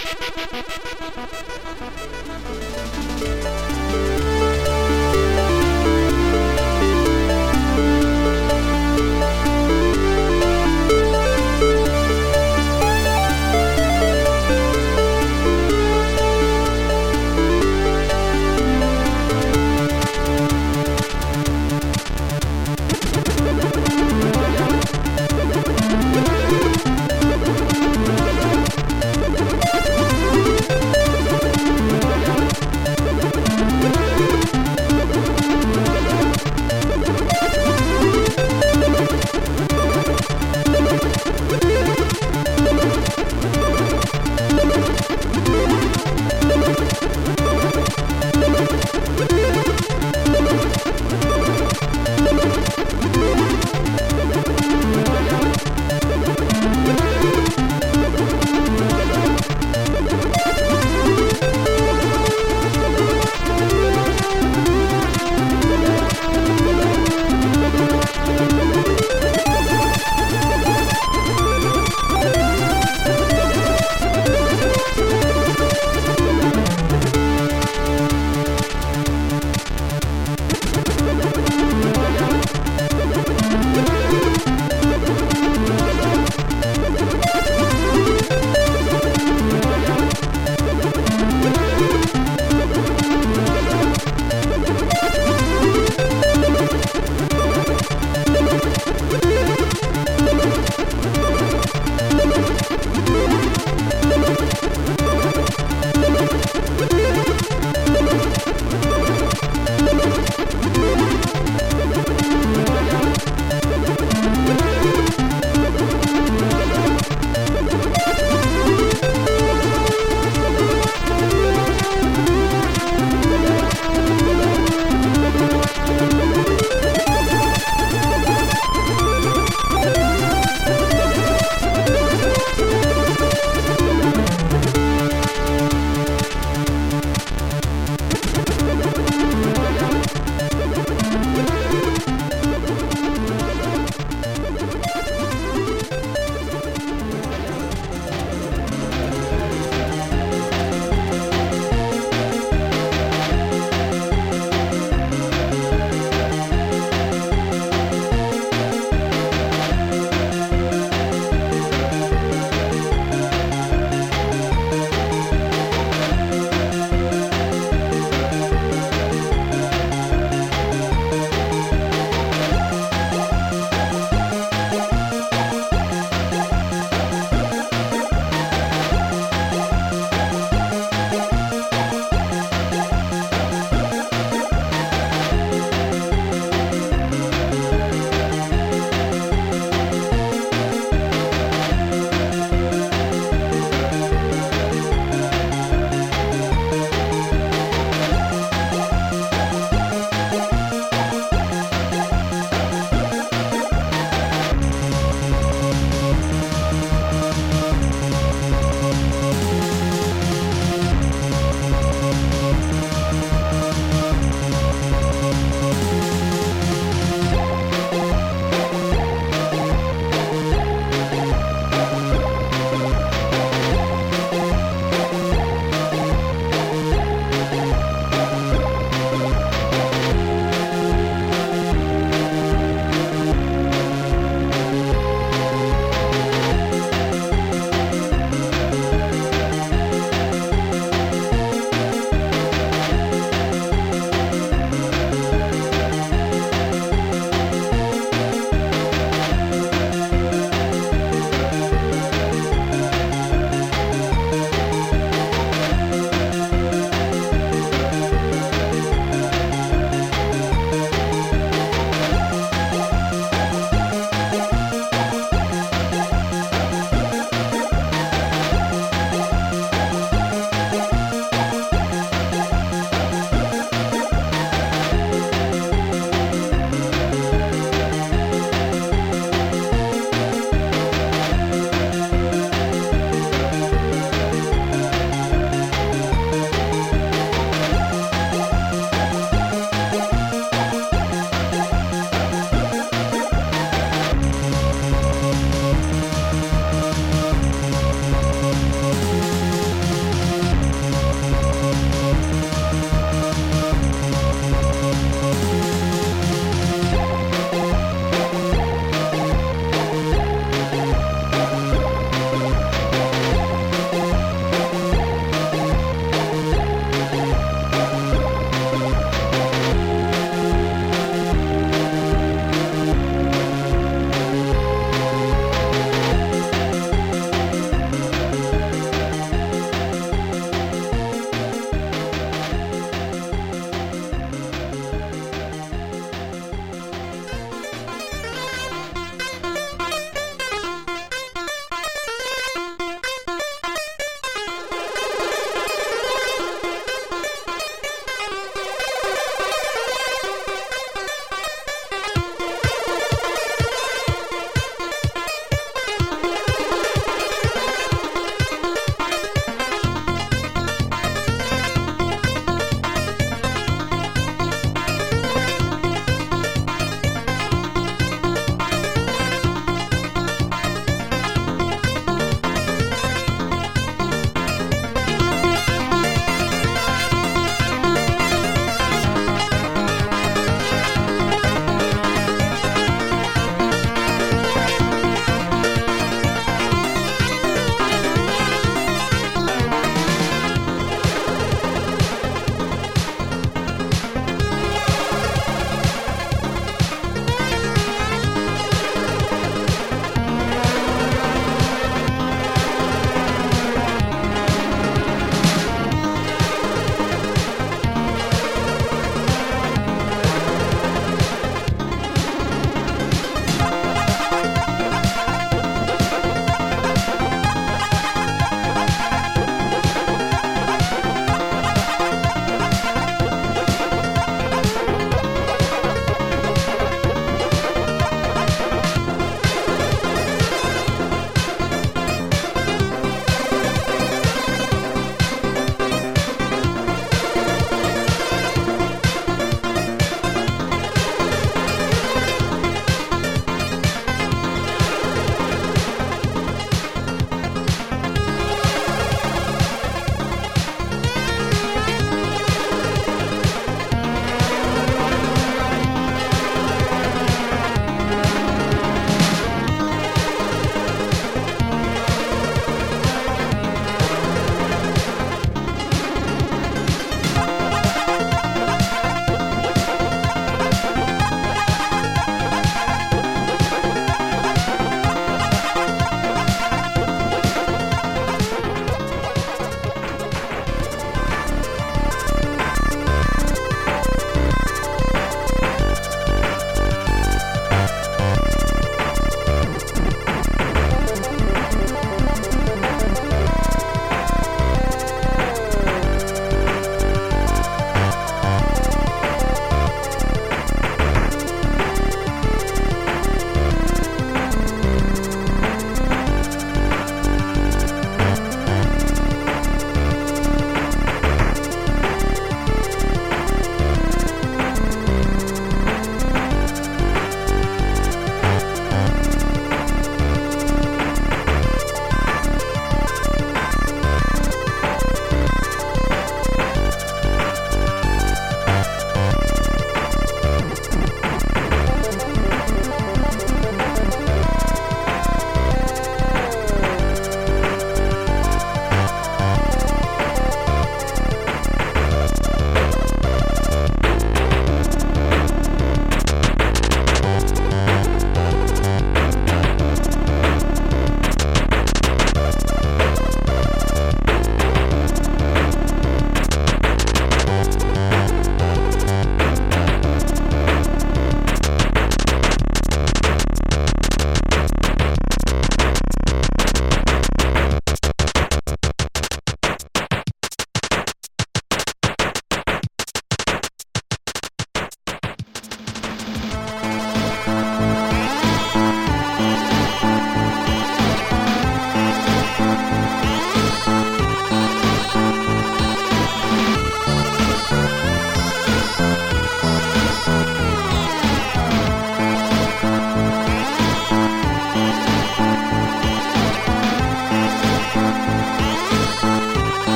フフフフ